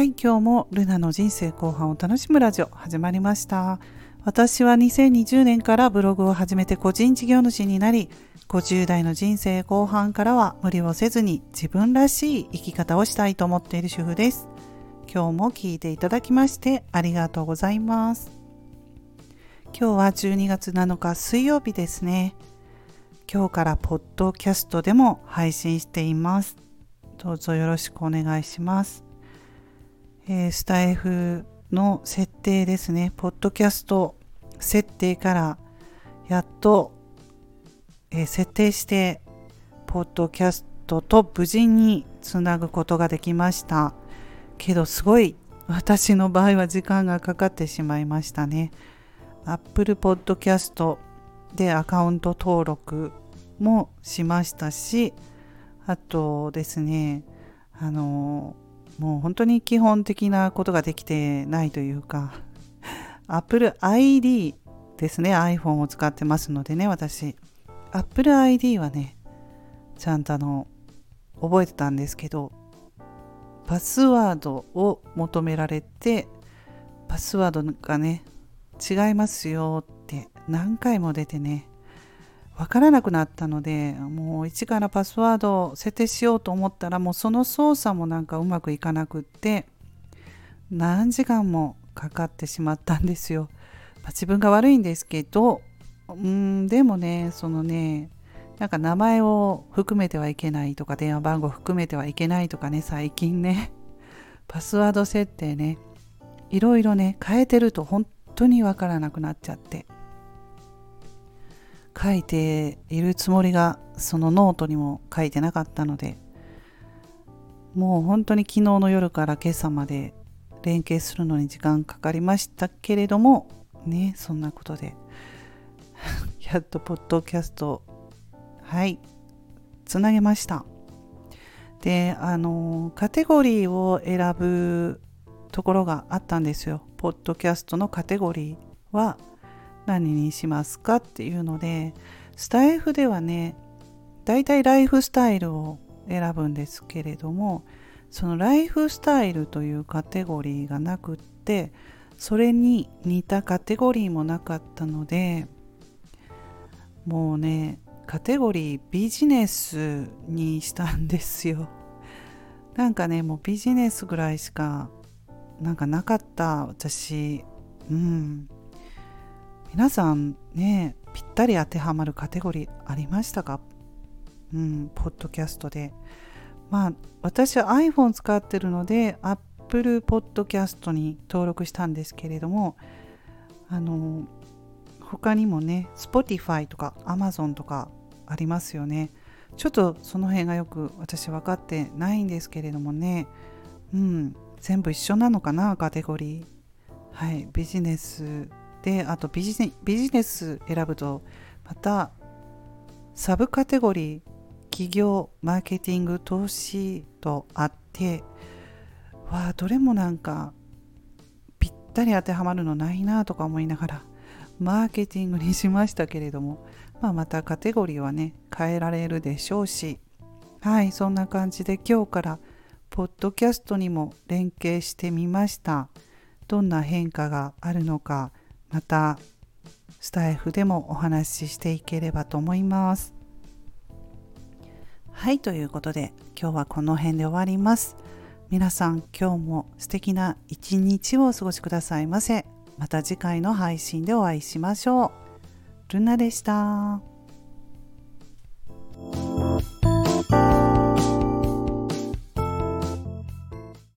はい今日もルナの人生後半を楽しむラジオ始まりました。私は2020年からブログを始めて個人事業主になり50代の人生後半からは無理をせずに自分らしい生き方をしたいと思っている主婦です。今日も聞いていただきましてありがとうございます。今日は12月7日水曜日ですね。今日からポッドキャストでも配信しています。どうぞよろしくお願いします。えー、スタイフの設定ですね、ポッドキャスト設定からやっと、えー、設定して、ポッドキャストと無事につなぐことができました。けどすごい私の場合は時間がかかってしまいましたね。Apple Podcast でアカウント登録もしましたし、あとですね、あのもう本当に基本的なことができてないというか Apple ID ですね iPhone を使ってますのでね私。Apple ID はねちゃんとあの覚えてたんですけどパスワードを求められてパスワードがね違いますよって何回も出てねわからなくなったのでもう一からパスワードを設定しようと思ったらもうその操作もなんかうまくいかなくって何時間もかかってしまったんですよ。まあ、自分が悪いんですけどうんでもねそのねなんか名前を含めてはいけないとか電話番号含めてはいけないとかね最近ねパスワード設定ねいろいろね変えてると本当にわからなくなっちゃって書いているつもりがそのノートにも書いてなかったのでもう本当に昨日の夜から今朝まで連携するのに時間かかりましたけれどもねそんなことで やっとポッドキャストはいつなげました。であのカテゴリーを選ぶところがあったんですよ。ポッドキャストのカテゴリーは何にしますかっていうのでスタイフではねだいたいライフスタイルを選ぶんですけれどもそのライフスタイルというカテゴリーがなくってそれに似たカテゴリーもなかったのでもうねカテゴリービジネスにしたんですよ。なんかねもうビジネスぐらいしかなんかなかった私。うん。皆さんねぴったり当てはまるカテゴリーありましたか？うんポッドキャストで。まあ私は iPhone 使ってるので Apple Podcast に登録したんですけれどもあの他にもね Spotify とか Amazon とかありますよね。ちょっとその辺がよく私分かってないんですけれどもね。うん全部一緒なのかなカテゴリー。はいビジネスであとビジネビジネス選ぶとまたサブカテゴリー企業マーケティング投資とあってわあどれもなんかぴったり当てはまるのないなとか思いながらマーケティングにしましたけれども、まあ、またカテゴリーはね変えられるでしょうしはいそんな感じで今日からポッドキャストにも連携してみました。どんな変化があるのかまたスタイフでもお話ししていければと思います。はい、ということで今日はこの辺で終わります。皆さん今日も素敵な一日をお過ごしくださいませ。また次回の配信でお会いしましょう。ルナでした。